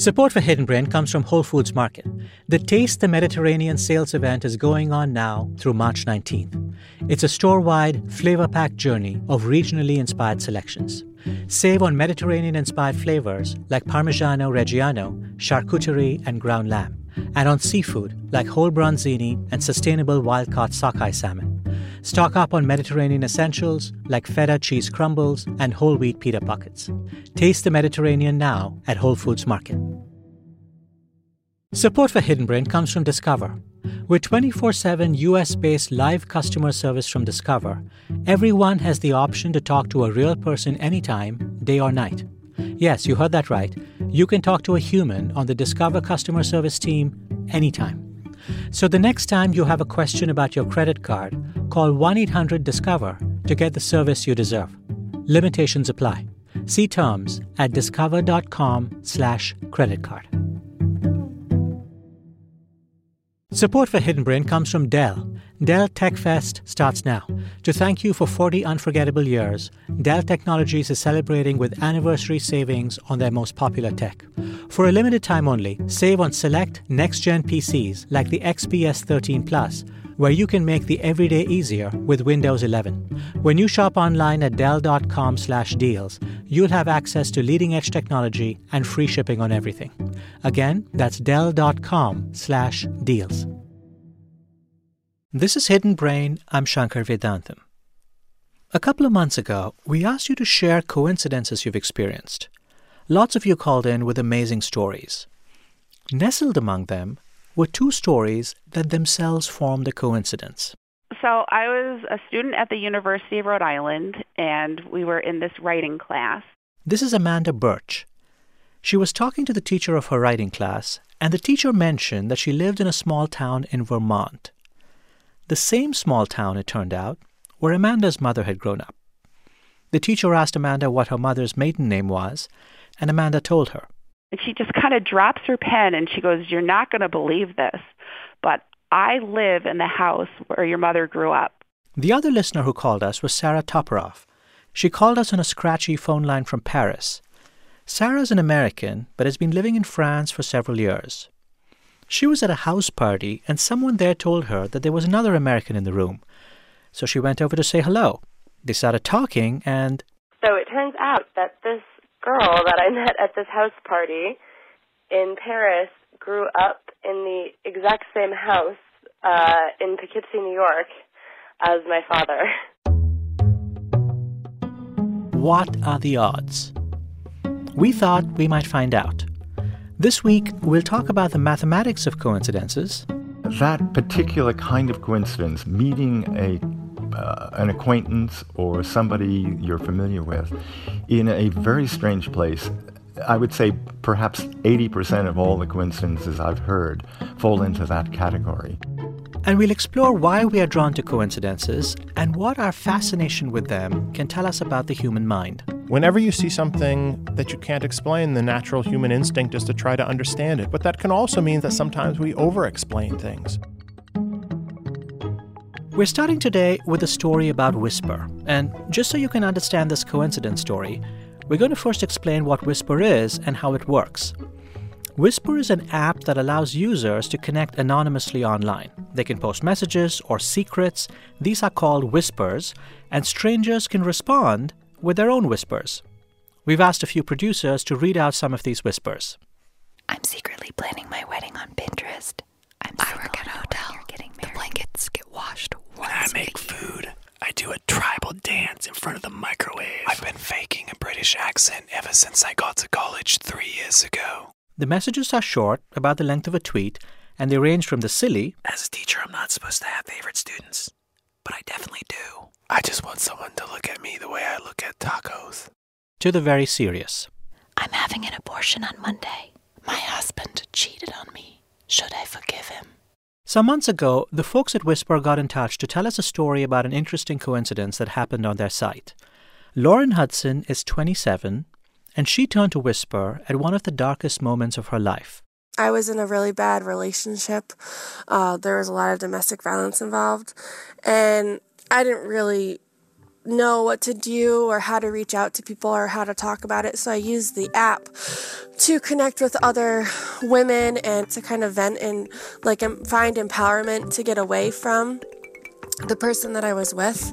Support for Hidden Brain comes from Whole Foods Market. The Taste the Mediterranean sales event is going on now through March 19th. It's a store wide, flavor packed journey of regionally inspired selections. Save on Mediterranean inspired flavors like Parmigiano Reggiano, charcuterie, and ground lamb, and on seafood like whole branzini and sustainable wild caught sockeye salmon. Stock up on Mediterranean essentials like feta cheese crumbles and whole wheat pita buckets. Taste the Mediterranean now at Whole Foods Market. Support for Hidden Brain comes from Discover. With 24 7 US based live customer service from Discover, everyone has the option to talk to a real person anytime, day or night. Yes, you heard that right. You can talk to a human on the Discover customer service team anytime. So the next time you have a question about your credit card, call 1 800 Discover to get the service you deserve. Limitations apply. See terms at discover.com/slash credit card. Support for Hidden Brain comes from Dell. Dell Tech Fest starts now. To thank you for 40 unforgettable years, Dell Technologies is celebrating with anniversary savings on their most popular tech. For a limited time only, save on select next gen PCs like the XPS 13 Plus, where you can make the everyday easier with Windows 11. When you shop online at dell.com/deals, you'll have access to leading-edge technology and free shipping on everything. Again, that's dell.com/deals. This is Hidden Brain. I'm Shankar Vedantam. A couple of months ago, we asked you to share coincidences you've experienced. Lots of you called in with amazing stories. Nestled among them were two stories that themselves formed a coincidence. So I was a student at the University of Rhode Island, and we were in this writing class. This is Amanda Birch. She was talking to the teacher of her writing class, and the teacher mentioned that she lived in a small town in Vermont. The same small town, it turned out, where Amanda's mother had grown up. The teacher asked Amanda what her mother's maiden name was, and Amanda told her. And she just kind of drops her pen and she goes, You're not going to believe this, but I live in the house where your mother grew up. The other listener who called us was Sarah Toporoff. She called us on a scratchy phone line from Paris. Sarah's an American, but has been living in France for several years. She was at a house party, and someone there told her that there was another American in the room. So she went over to say hello. They started talking, and. So it turns out that this girl that I met at this house party in Paris grew up in the exact same house uh, in Poughkeepsie, New York, as my father. What are the odds? We thought we might find out. This week, we'll talk about the mathematics of coincidences. That particular kind of coincidence, meeting a uh, an acquaintance or somebody you're familiar with in a very strange place. I would say perhaps 80% of all the coincidences I've heard fall into that category. And we'll explore why we are drawn to coincidences and what our fascination with them can tell us about the human mind. Whenever you see something that you can't explain, the natural human instinct is to try to understand it. But that can also mean that sometimes we over explain things. We're starting today with a story about Whisper. And just so you can understand this coincidence story, we're going to first explain what Whisper is and how it works. Whisper is an app that allows users to connect anonymously online. They can post messages or secrets. These are called whispers, and strangers can respond with their own whispers. We've asked a few producers to read out some of these whispers. I'm secretly planning my wedding on Pinterest. I'm I work at a hotel. Getting The blankets get washed when I make food, I do a tribal dance in front of the microwave. I've been faking a British accent ever since I got to college three years ago. The messages are short, about the length of a tweet, and they range from the silly As a teacher, I'm not supposed to have favorite students, but I definitely do. I just want someone to look at me the way I look at tacos. to the very serious. I'm having an abortion on Monday. My husband cheated on me. Should I forgive him? Some months ago, the folks at Whisper got in touch to tell us a story about an interesting coincidence that happened on their site. Lauren Hudson is 27, and she turned to Whisper at one of the darkest moments of her life. I was in a really bad relationship. Uh, there was a lot of domestic violence involved, and I didn't really know what to do or how to reach out to people or how to talk about it. So I used the app to connect with other women and to kind of vent and like find empowerment to get away from the person that I was with.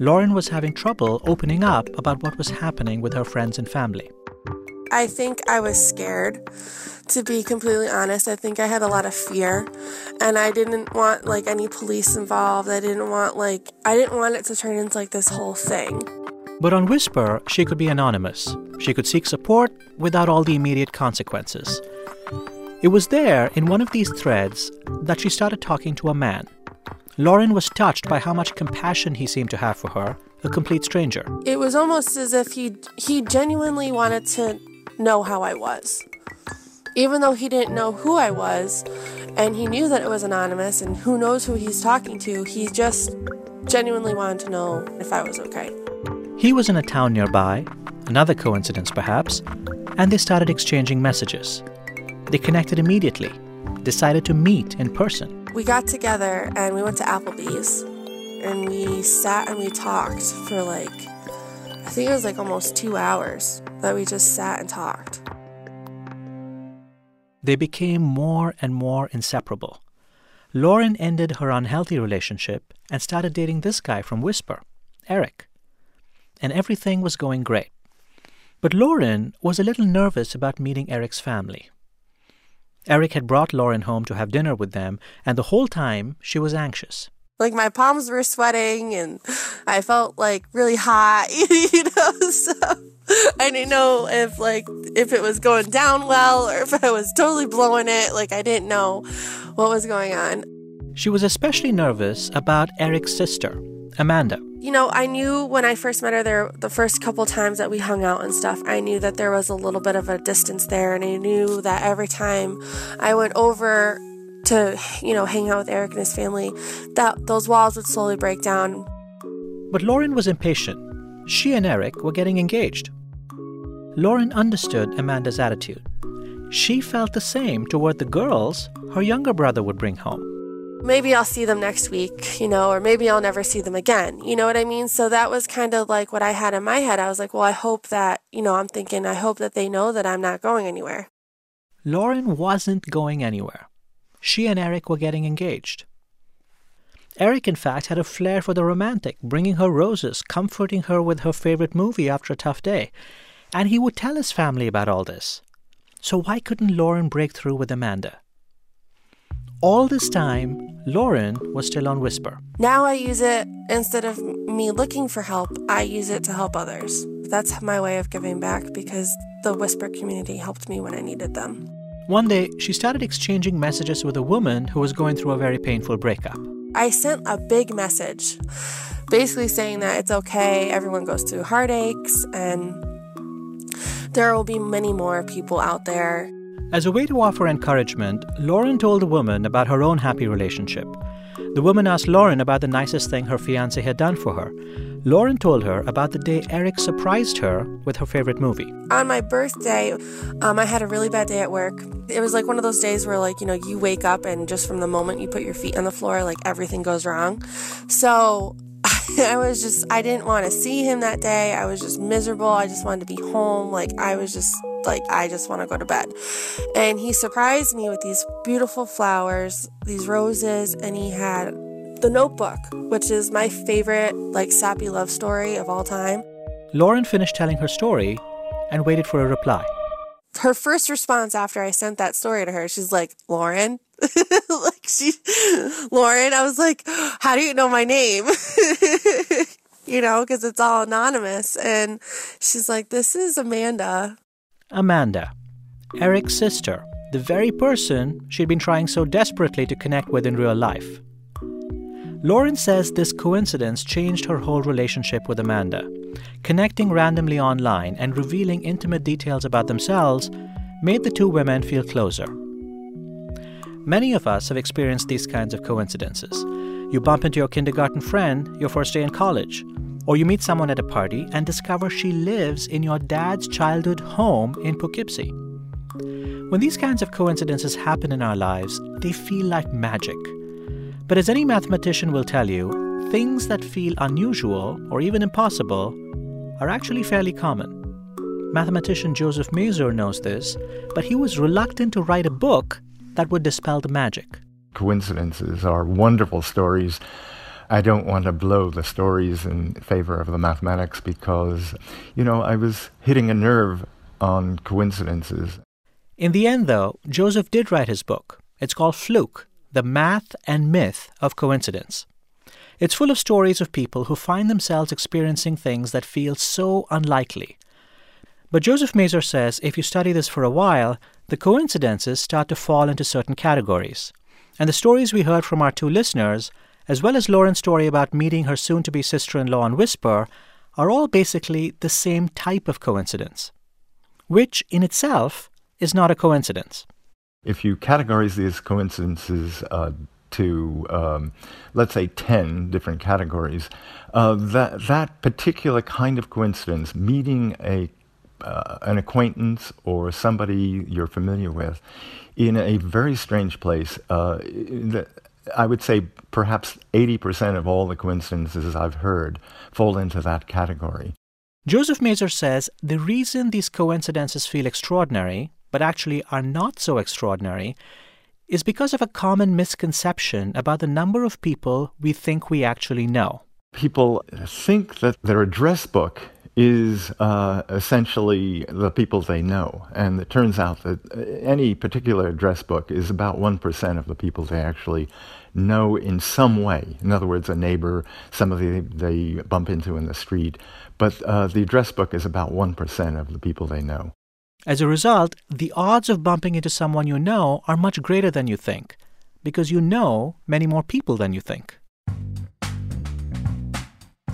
Lauren was having trouble opening up about what was happening with her friends and family. I think I was scared to be completely honest. I think I had a lot of fear and I didn't want like any police involved. I didn't want like I didn't want it to turn into like this whole thing. But on Whisper, she could be anonymous. She could seek support without all the immediate consequences. It was there in one of these threads that she started talking to a man. Lauren was touched by how much compassion he seemed to have for her, a complete stranger. It was almost as if he he genuinely wanted to know how I was even though he didn't know who I was and he knew that it was anonymous and who knows who he's talking to, he just genuinely wanted to know if I was okay. He was in a town nearby, another coincidence perhaps, and they started exchanging messages. They connected immediately, decided to meet in person. We got together and we went to Applebee's and we sat and we talked for like, I think it was like almost two hours that we just sat and talked. They became more and more inseparable. Lauren ended her unhealthy relationship and started dating this guy from Whisper, Eric. And everything was going great. But Lauren was a little nervous about meeting Eric's family. Eric had brought Lauren home to have dinner with them, and the whole time she was anxious. Like my palms were sweating and I felt like really hot, you know, so I didn't know if like if it was going down well or if I was totally blowing it. Like I didn't know what was going on. She was especially nervous about Eric's sister, Amanda. You know, I knew when I first met her there the first couple times that we hung out and stuff, I knew that there was a little bit of a distance there and I knew that every time I went over to, you know, hang out with Eric and his family, that those walls would slowly break down. But Lauren was impatient. She and Eric were getting engaged. Lauren understood Amanda's attitude. She felt the same toward the girls her younger brother would bring home. Maybe I'll see them next week, you know, or maybe I'll never see them again. You know what I mean? So that was kind of like what I had in my head. I was like, well, I hope that, you know, I'm thinking, I hope that they know that I'm not going anywhere. Lauren wasn't going anywhere she and Eric were getting engaged. Eric, in fact, had a flair for the romantic, bringing her roses, comforting her with her favorite movie after a tough day. And he would tell his family about all this. So why couldn't Lauren break through with Amanda? All this time, Lauren was still on Whisper. Now I use it instead of me looking for help, I use it to help others. That's my way of giving back because the Whisper community helped me when I needed them. One day, she started exchanging messages with a woman who was going through a very painful breakup. I sent a big message basically saying that it's okay, everyone goes through heartaches, and there will be many more people out there. As a way to offer encouragement, Lauren told the woman about her own happy relationship. The woman asked Lauren about the nicest thing her fiance had done for her. Lauren told her about the day Eric surprised her with her favorite movie. On my birthday, um, I had a really bad day at work. It was like one of those days where, like, you know, you wake up and just from the moment you put your feet on the floor, like everything goes wrong. So I was just, I didn't want to see him that day. I was just miserable. I just wanted to be home. Like, I was just like, I just want to go to bed. And he surprised me with these beautiful flowers, these roses, and he had the Notebook, which is my favorite, like, sappy love story of all time. Lauren finished telling her story and waited for a reply. Her first response after I sent that story to her, she's like, Lauren? she, Lauren, I was like, how do you know my name? you know, because it's all anonymous. And she's like, this is Amanda. Amanda, Eric's sister, the very person she'd been trying so desperately to connect with in real life. Lauren says this coincidence changed her whole relationship with Amanda. Connecting randomly online and revealing intimate details about themselves made the two women feel closer. Many of us have experienced these kinds of coincidences. You bump into your kindergarten friend your first day in college, or you meet someone at a party and discover she lives in your dad's childhood home in Poughkeepsie. When these kinds of coincidences happen in our lives, they feel like magic. But as any mathematician will tell you, things that feel unusual or even impossible are actually fairly common. Mathematician Joseph Mazur knows this, but he was reluctant to write a book that would dispel the magic. Coincidences are wonderful stories. I don't want to blow the stories in favor of the mathematics because, you know, I was hitting a nerve on coincidences. In the end, though, Joseph did write his book. It's called Fluke The Math and Myth of Coincidence. It's full of stories of people who find themselves experiencing things that feel so unlikely. But Joseph Mazur says if you study this for a while, the coincidences start to fall into certain categories. And the stories we heard from our two listeners, as well as Lauren's story about meeting her soon to be sister in law on Whisper, are all basically the same type of coincidence, which in itself is not a coincidence. If you categorize these coincidences uh, to, um, let's say, 10 different categories, uh, that, that particular kind of coincidence, meeting a, uh, an acquaintance or somebody you're familiar with in a very strange place, uh, I would say perhaps 80% of all the coincidences I've heard fall into that category. Joseph Mazur says the reason these coincidences feel extraordinary, but actually are not so extraordinary, is because of a common misconception about the number of people we think we actually know. People think that their address book is uh, essentially the people they know. And it turns out that any particular address book is about 1% of the people they actually know in some way. In other words, a neighbor, somebody they bump into in the street. But uh, the address book is about 1% of the people they know. As a result, the odds of bumping into someone you know are much greater than you think, because you know many more people than you think.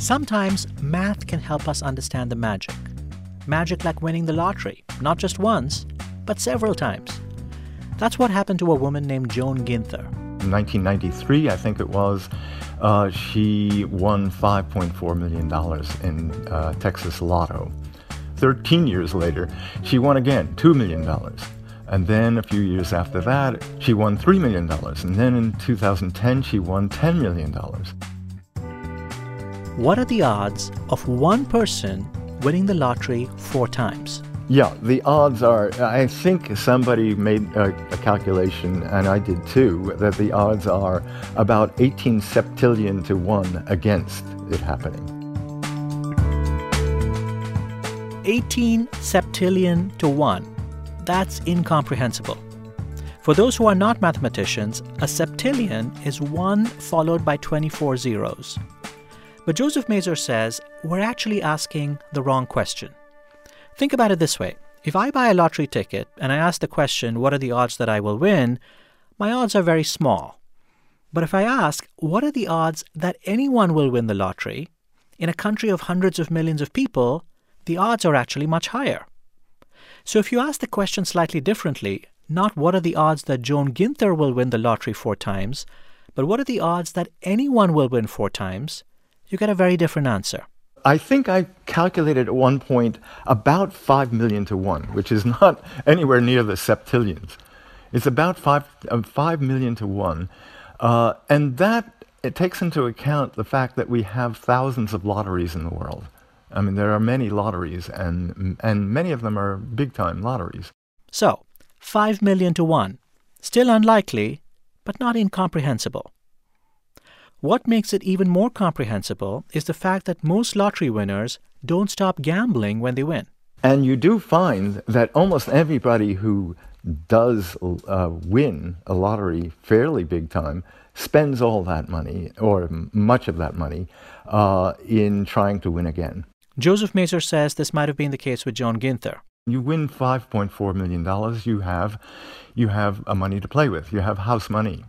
Sometimes math can help us understand the magic. Magic like winning the lottery, not just once, but several times. That's what happened to a woman named Joan Ginther. In 1993, I think it was, uh, she won $5.4 million in uh, Texas Lotto. 13 years later, she won again $2 million. And then a few years after that, she won $3 million. And then in 2010, she won $10 million. What are the odds of one person winning the lottery four times? Yeah, the odds are, I think somebody made a, a, calculation, and I did too, that the odds are about 18 septillion to 1 against it happening. 18 septillion to 1. That's incomprehensible. For those who are not mathematicians, a septillion is 1 followed by 24 zeros. But Joseph Mazur says we're actually asking the wrong question. Think about it this way if I buy a lottery ticket and I ask the question, What are the odds that I will win? my odds are very small. But if I ask, What are the odds that anyone will win the lottery? in a country of hundreds of millions of people, the odds are actually much higher. So if you ask the question slightly differently, not what are the odds that Joan Ginther will win the lottery four times, but what are the odds that anyone will win four times, you get a very different answer. I think I calculated at one point about 5 million to 1, which is not anywhere near the septillions. It's about 5, uh, 5 million to 1. Uh, and that it takes into account the fact that we have thousands of lotteries in the world. I mean, there are many lotteries, and, and many of them are big time lotteries. So, 5 million to 1. Still unlikely, but not incomprehensible. What makes it even more comprehensible is the fact that most lottery winners don't stop gambling when they win. And you do find that almost everybody who does uh, win a lottery fairly big time spends all that money, or much of that money, uh, in trying to win again. Joseph Mazur says this might have been the case with Joan Ginther. You win $5.4 million, you have, you have a money to play with. You have house money.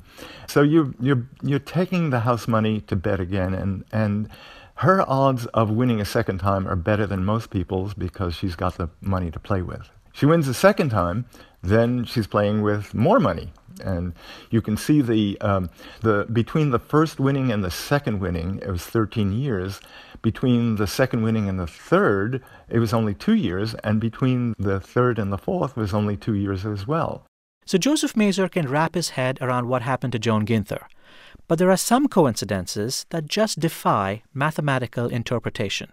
So you, you're, you're taking the house money to bet again, and, and her odds of winning a second time are better than most people's because she's got the money to play with. She wins a second time, then she's playing with more money. And you can see the, um, the between the first winning and the second winning, it was 13 years. Between the second winning and the third, it was only two years. And between the third and the fourth was only two years as well. So Joseph Mazur can wrap his head around what happened to Joan Ginther. but there are some coincidences that just defy mathematical interpretation.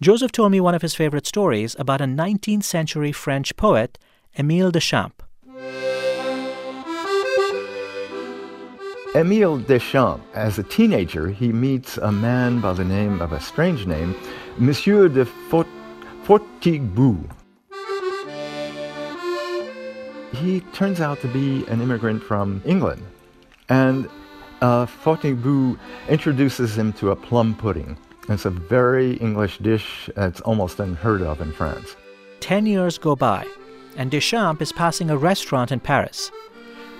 Joseph told me one of his favorite stories about a 19th century French poet, Émile Deschamps. Émile Deschamps, as a teenager, he meets a man by the name of a strange name, Monsieur de Fort- Fontgibu. He turns out to be an immigrant from England, and uh, Fontgibu introduces him to a plum pudding. It's a very English dish that's almost unheard of in France. Ten years go by, and Deschamps is passing a restaurant in Paris.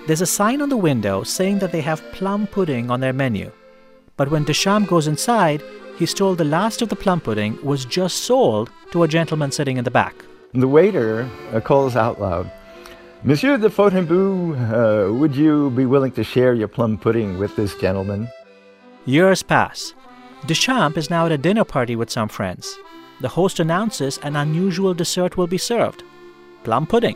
There's a sign on the window saying that they have plum pudding on their menu. But when Deschamps goes inside, he's told the last of the plum pudding was just sold to a gentleman sitting in the back. The waiter uh, calls out loud, Monsieur de Fontgibu, uh, would you be willing to share your plum pudding with this gentleman? Years pass. Deschamps is now at a dinner party with some friends. The host announces an unusual dessert will be served plum pudding.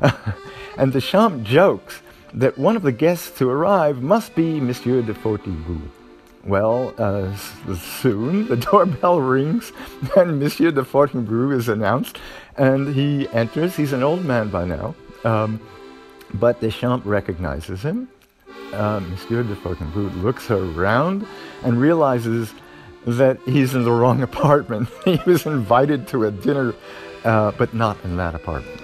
and Deschamps jokes that one of the guests to arrive must be Monsieur de Fontgibu. Well, uh, soon the doorbell rings and Monsieur de Fontgibu is announced, and he enters. He's an old man by now, um, but Deschamps recognizes him. Uh, Monsieur de Fontgibu looks around and realizes that he's in the wrong apartment. he was invited to a dinner, uh, but not in that apartment.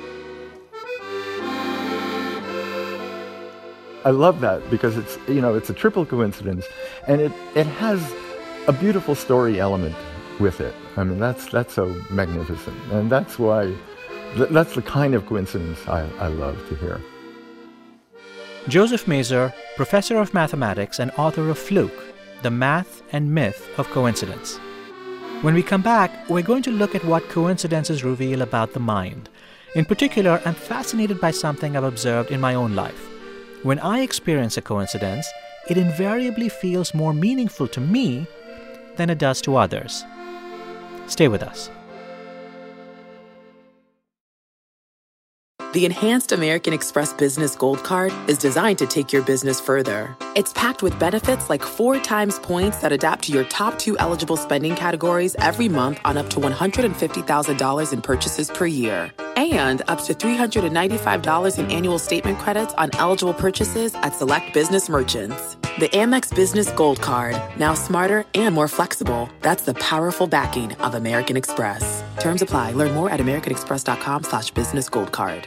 I love that because it's you know it's a triple coincidence, and it it has a beautiful story element with it. I mean that's that's so magnificent, and that's why that's the kind of coincidence I, I love to hear. Joseph Mazur, professor of mathematics and author of Fluke, The Math and Myth of Coincidence. When we come back, we're going to look at what coincidences reveal about the mind. In particular, I'm fascinated by something I've observed in my own life. When I experience a coincidence, it invariably feels more meaningful to me than it does to others. Stay with us. The Enhanced American Express Business Gold Card is designed to take your business further. It's packed with benefits like four times points that adapt to your top two eligible spending categories every month on up to $150,000 in purchases per year. And up to $395 in annual statement credits on eligible purchases at select business merchants. The Amex Business Gold Card, now smarter and more flexible. That's the powerful backing of American Express. Terms apply. Learn more at americanexpress.com slash business gold card.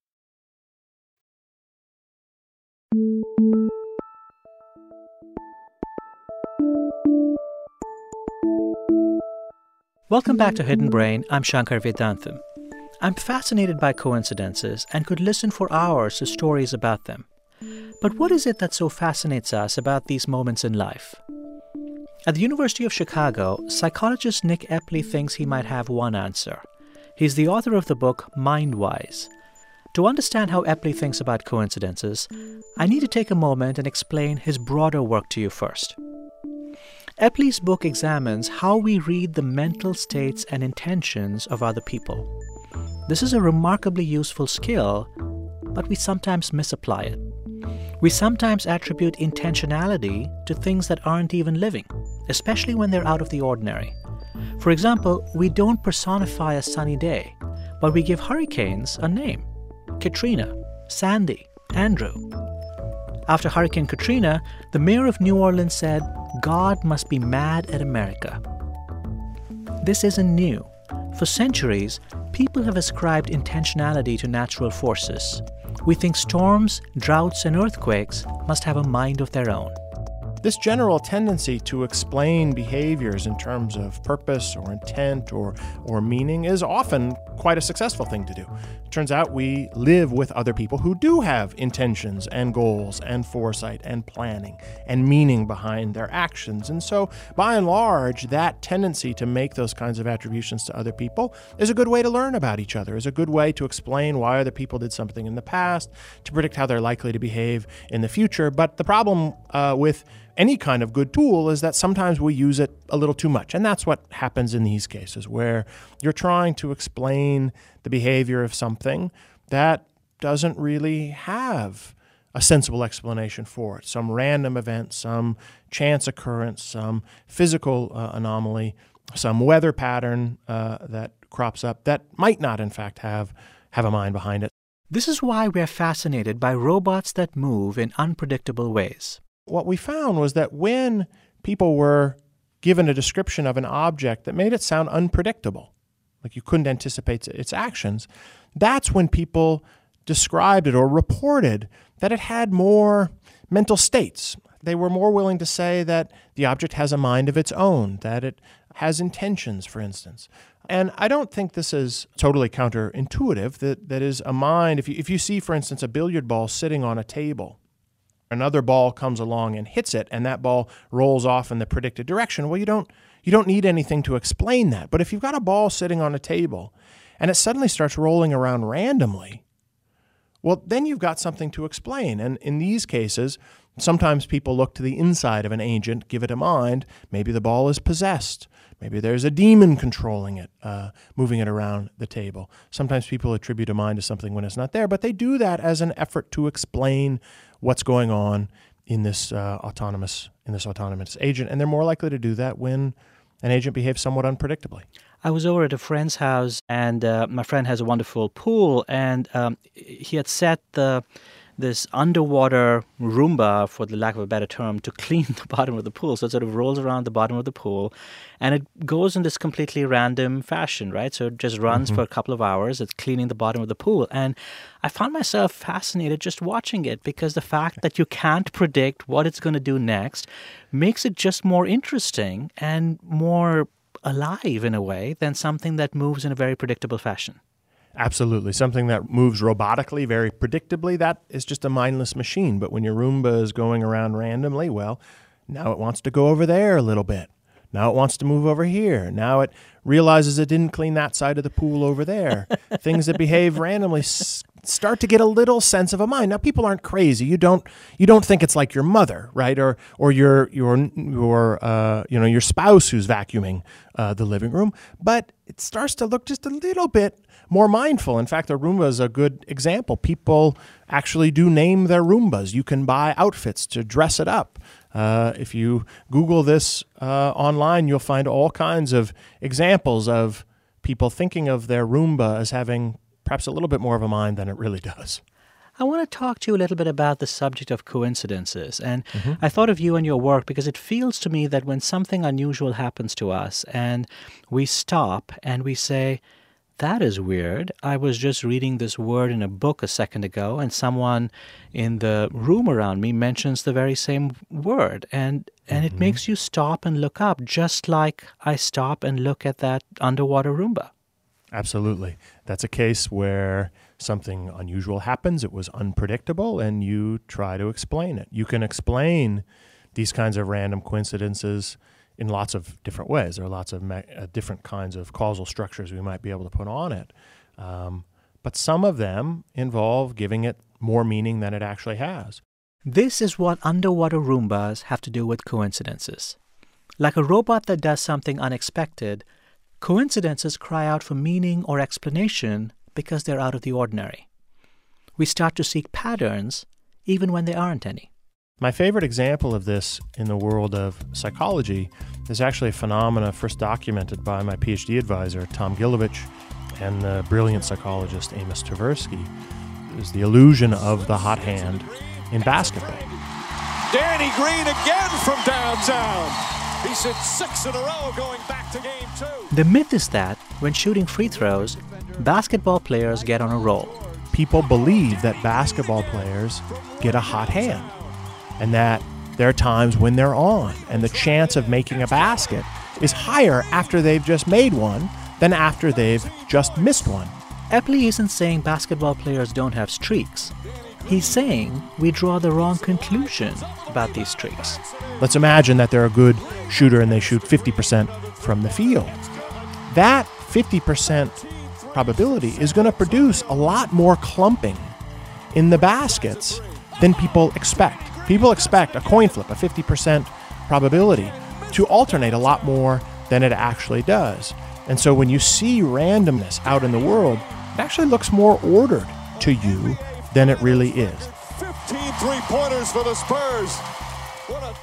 Welcome back to Hidden Brain. I'm Shankar Vedantam. I'm fascinated by coincidences and could listen for hours to stories about them. But what is it that so fascinates us about these moments in life? At the University of Chicago, psychologist Nick Epley thinks he might have one answer. He's the author of the book Mindwise. To understand how Epley thinks about coincidences, I need to take a moment and explain his broader work to you first. Epley's book examines how we read the mental states and intentions of other people. This is a remarkably useful skill, but we sometimes misapply it. We sometimes attribute intentionality to things that aren't even living, especially when they're out of the ordinary. For example, we don't personify a sunny day, but we give hurricanes a name Katrina, Sandy, Andrew. After Hurricane Katrina, the mayor of New Orleans said, God must be mad at America. This isn't new. For centuries, people have ascribed intentionality to natural forces. We think storms, droughts, and earthquakes must have a mind of their own. This general tendency to explain behaviors in terms of purpose or intent or, or meaning is often quite a successful thing to do. It turns out we live with other people who do have intentions and goals and foresight and planning and meaning behind their actions. And so, by and large, that tendency to make those kinds of attributions to other people is a good way to learn about each other, is a good way to explain why other people did something in the past, to predict how they're likely to behave in the future. But the problem uh, with any kind of good tool is that sometimes we use it a little too much. And that's what happens in these cases, where you're trying to explain the behavior of something that doesn't really have a sensible explanation for it. Some random event, some chance occurrence, some physical uh, anomaly, some weather pattern uh, that crops up that might not, in fact, have, have a mind behind it. This is why we're fascinated by robots that move in unpredictable ways what we found was that when people were given a description of an object that made it sound unpredictable, like you couldn't anticipate its actions, that's when people described it or reported that it had more mental states. They were more willing to say that the object has a mind of its own, that it has intentions, for instance. And I don't think this is totally counterintuitive. That, that is a mind. If you, if you see, for instance, a billiard ball sitting on a table, another ball comes along and hits it and that ball rolls off in the predicted direction. Well you don't you don't need anything to explain that. But if you've got a ball sitting on a table and it suddenly starts rolling around randomly well then you've got something to explain. And in these cases sometimes people look to the inside of an agent give it a mind. Maybe the ball is possessed. Maybe there's a demon controlling it, uh, moving it around the table. Sometimes people attribute a mind to something when it's not there, but they do that as an effort to explain what's going on in this uh, autonomous in this autonomous agent, and they're more likely to do that when an agent behaves somewhat unpredictably. I was over at a friend's house, and uh, my friend has a wonderful pool, and um, he had set the this underwater Roomba, for the lack of a better term, to clean the bottom of the pool. So it sort of rolls around the bottom of the pool and it goes in this completely random fashion, right? So it just runs mm-hmm. for a couple of hours. It's cleaning the bottom of the pool. And I found myself fascinated just watching it because the fact that you can't predict what it's going to do next makes it just more interesting and more alive in a way than something that moves in a very predictable fashion. Absolutely. Something that moves robotically, very predictably, that is just a mindless machine. But when your Roomba is going around randomly, well, now it wants to go over there a little bit. Now it wants to move over here. Now it realizes it didn't clean that side of the pool over there. Things that behave randomly s- start to get a little sense of a mind. Now people aren't crazy. You don't you don't think it's like your mother, right? Or or your your your uh, you know your spouse who's vacuuming uh, the living room. But it starts to look just a little bit more mindful. In fact, the Roomba is a good example. People actually do name their Roombas. You can buy outfits to dress it up. Uh, if you Google this uh, online, you'll find all kinds of examples of people thinking of their Roomba as having perhaps a little bit more of a mind than it really does. I want to talk to you a little bit about the subject of coincidences. And mm-hmm. I thought of you and your work because it feels to me that when something unusual happens to us and we stop and we say, that is weird. I was just reading this word in a book a second ago, and someone in the room around me mentions the very same word. And, and mm-hmm. it makes you stop and look up, just like I stop and look at that underwater Roomba. Absolutely. That's a case where something unusual happens, it was unpredictable, and you try to explain it. You can explain these kinds of random coincidences in lots of different ways. There are lots of uh, different kinds of causal structures we might be able to put on it. Um, but some of them involve giving it more meaning than it actually has. This is what underwater Roombas have to do with coincidences. Like a robot that does something unexpected, coincidences cry out for meaning or explanation because they're out of the ordinary. We start to seek patterns even when there aren't any. My favorite example of this in the world of psychology is actually a phenomena first documented by my PhD advisor, Tom Gilovich, and the brilliant psychologist Amos Tversky. Is the illusion of the hot hand in basketball. Danny Green again from downtown. He said six in a row going back to game two. The myth is that when shooting free throws, basketball players get on a roll. People believe that basketball players get a hot hand and that there are times when they're on, and the chance of making a basket is higher after they've just made one than after they've just missed one. Epley isn't saying basketball players don't have streaks. He's saying we draw the wrong conclusion about these streaks. Let's imagine that they're a good shooter and they shoot 50% from the field. That 50% probability is going to produce a lot more clumping in the baskets than people expect. People expect a coin flip, a 50% probability, to alternate a lot more than it actually does. And so when you see randomness out in the world, it actually looks more ordered to you than it really is. 15 three-pointers for the Spurs.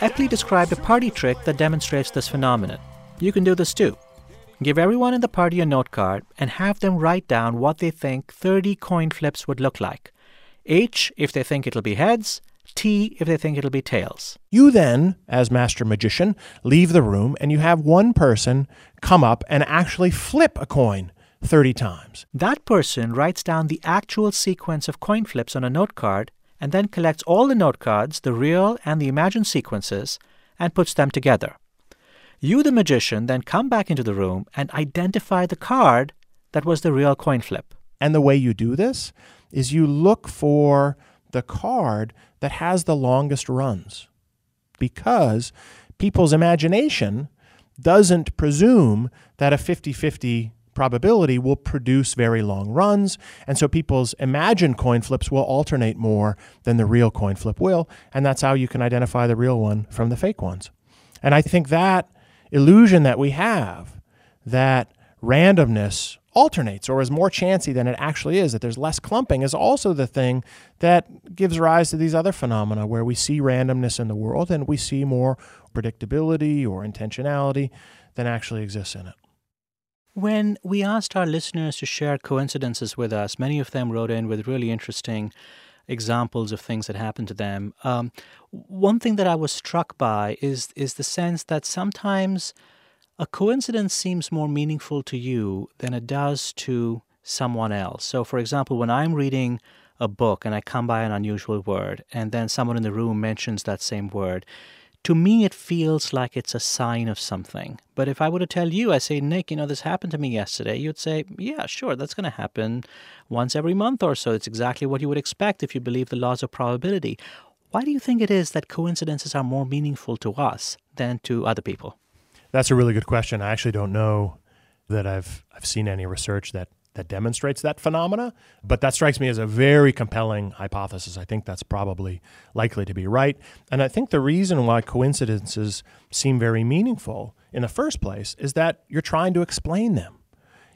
Epley described a party trick that demonstrates this phenomenon. You can do this too. Give everyone in the party a note card and have them write down what they think 30 coin flips would look like. H if they think it'll be heads, T if they think it'll be tails. You then, as master magician, leave the room and you have one person come up and actually flip a coin 30 times. That person writes down the actual sequence of coin flips on a note card and then collects all the note cards, the real and the imagined sequences, and puts them together. You, the magician, then come back into the room and identify the card that was the real coin flip. And the way you do this is you look for the card that has the longest runs because people's imagination doesn't presume that a 50 50 probability will produce very long runs. And so people's imagined coin flips will alternate more than the real coin flip will. And that's how you can identify the real one from the fake ones. And I think that illusion that we have that randomness alternates or is more chancy than it actually is, that there's less clumping, is also the thing that gives rise to these other phenomena where we see randomness in the world and we see more predictability or intentionality than actually exists in it. When we asked our listeners to share coincidences with us, many of them wrote in with really interesting examples of things that happened to them. Um, one thing that I was struck by is is the sense that sometimes a coincidence seems more meaningful to you than it does to someone else. So, for example, when I'm reading a book and I come by an unusual word, and then someone in the room mentions that same word, to me it feels like it's a sign of something. But if I were to tell you, I say, Nick, you know, this happened to me yesterday, you'd say, yeah, sure, that's going to happen once every month or so. It's exactly what you would expect if you believe the laws of probability. Why do you think it is that coincidences are more meaningful to us than to other people? That's a really good question. I actually don't know that I've I've seen any research that that demonstrates that phenomena. But that strikes me as a very compelling hypothesis. I think that's probably likely to be right. And I think the reason why coincidences seem very meaningful in the first place is that you're trying to explain them.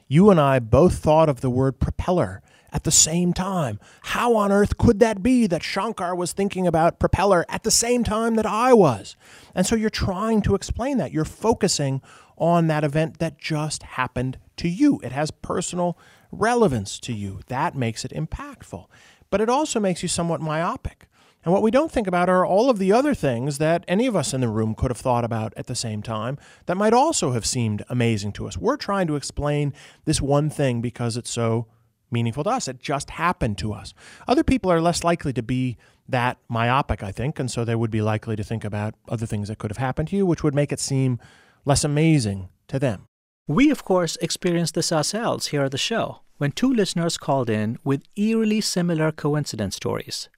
You and I both thought of the word propeller at the same time. How on earth could that be that Shankar was thinking about propeller at the same time that I was? And so you're trying to explain that. You're focusing on that event that just happened to you. It has personal relevance to you. That makes it impactful. But it also makes you somewhat myopic. And what we don't think about are all of the other things that any of us in the room could have thought about at the same time that might also have seemed amazing to us. We're trying to explain this one thing because it's so meaningful to us. It just happened to us. Other people are less likely to be that myopic, I think, and so they would be likely to think about other things that could have happened to you, which would make it seem less amazing to them. We, of course, experienced this ourselves here at the show when two listeners called in with eerily similar coincidence stories.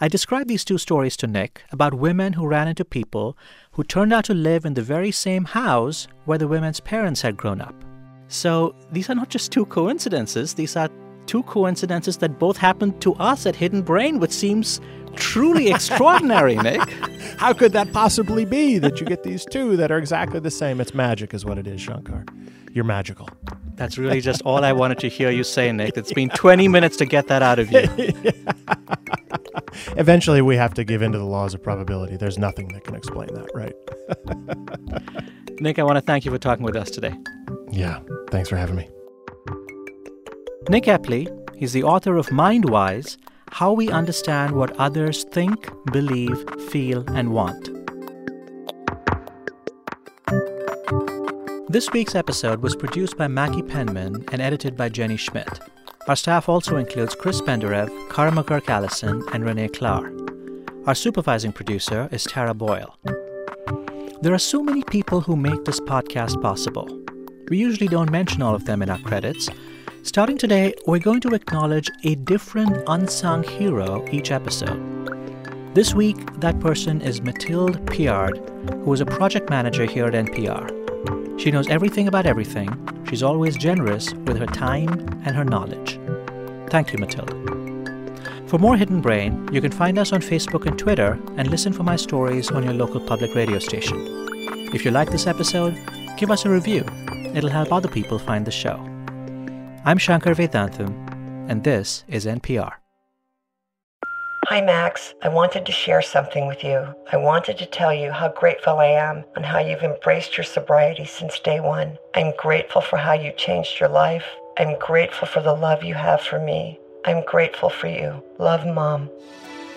I described these two stories to Nick about women who ran into people who turned out to live in the very same house where the women's parents had grown up. So these are not just two coincidences, these are two coincidences that both happened to us at Hidden Brain, which seems truly extraordinary, Nick. How could that possibly be that you get these two that are exactly the same? It's magic, is what it is, Shankar. You're magical. That's really just all I wanted to hear you say, Nick. It's been 20 minutes to get that out of you. Eventually, we have to give in to the laws of probability. There's nothing that can explain that, right? Nick, I want to thank you for talking with us today. Yeah, thanks for having me. Nick Epley, he's the author of Mindwise How We Understand What Others Think, Believe, Feel, and Want. This week's episode was produced by Maggie Penman and edited by Jenny Schmidt. Our staff also includes Chris Benderev, Kara McGuirk Allison, and Renee Klahr. Our supervising producer is Tara Boyle. There are so many people who make this podcast possible. We usually don't mention all of them in our credits. Starting today, we're going to acknowledge a different unsung hero each episode. This week, that person is Mathilde Piard, who is a project manager here at NPR. She knows everything about everything. She's always generous with her time and her knowledge. Thank you, Mathilde. For more Hidden Brain, you can find us on Facebook and Twitter and listen for my stories on your local public radio station. If you like this episode, give us a review. It'll help other people find the show. I'm Shankar Vedantam, and this is NPR. Hi, Max. I wanted to share something with you. I wanted to tell you how grateful I am and how you've embraced your sobriety since day one. I'm grateful for how you changed your life. I'm grateful for the love you have for me. I'm grateful for you. Love, Mom.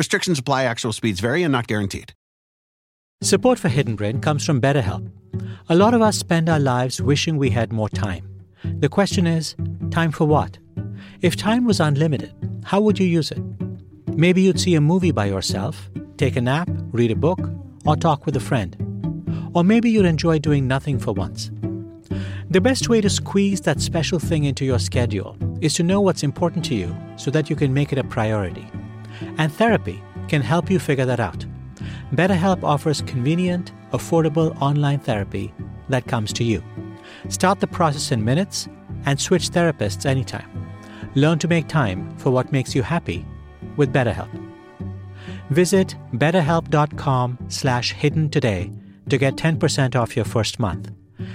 Restrictions apply, actual speeds vary and not guaranteed. Support for Hidden Brain comes from BetterHelp. A lot of us spend our lives wishing we had more time. The question is time for what? If time was unlimited, how would you use it? Maybe you'd see a movie by yourself, take a nap, read a book, or talk with a friend. Or maybe you'd enjoy doing nothing for once. The best way to squeeze that special thing into your schedule is to know what's important to you so that you can make it a priority. And therapy can help you figure that out. BetterHelp offers convenient, affordable online therapy that comes to you. Start the process in minutes and switch therapists anytime. Learn to make time for what makes you happy with BetterHelp. Visit betterhelp.com slash hidden today to get 10% off your first month.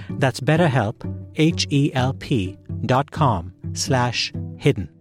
That's betterhelp, H-E-L-P dot com slash hidden.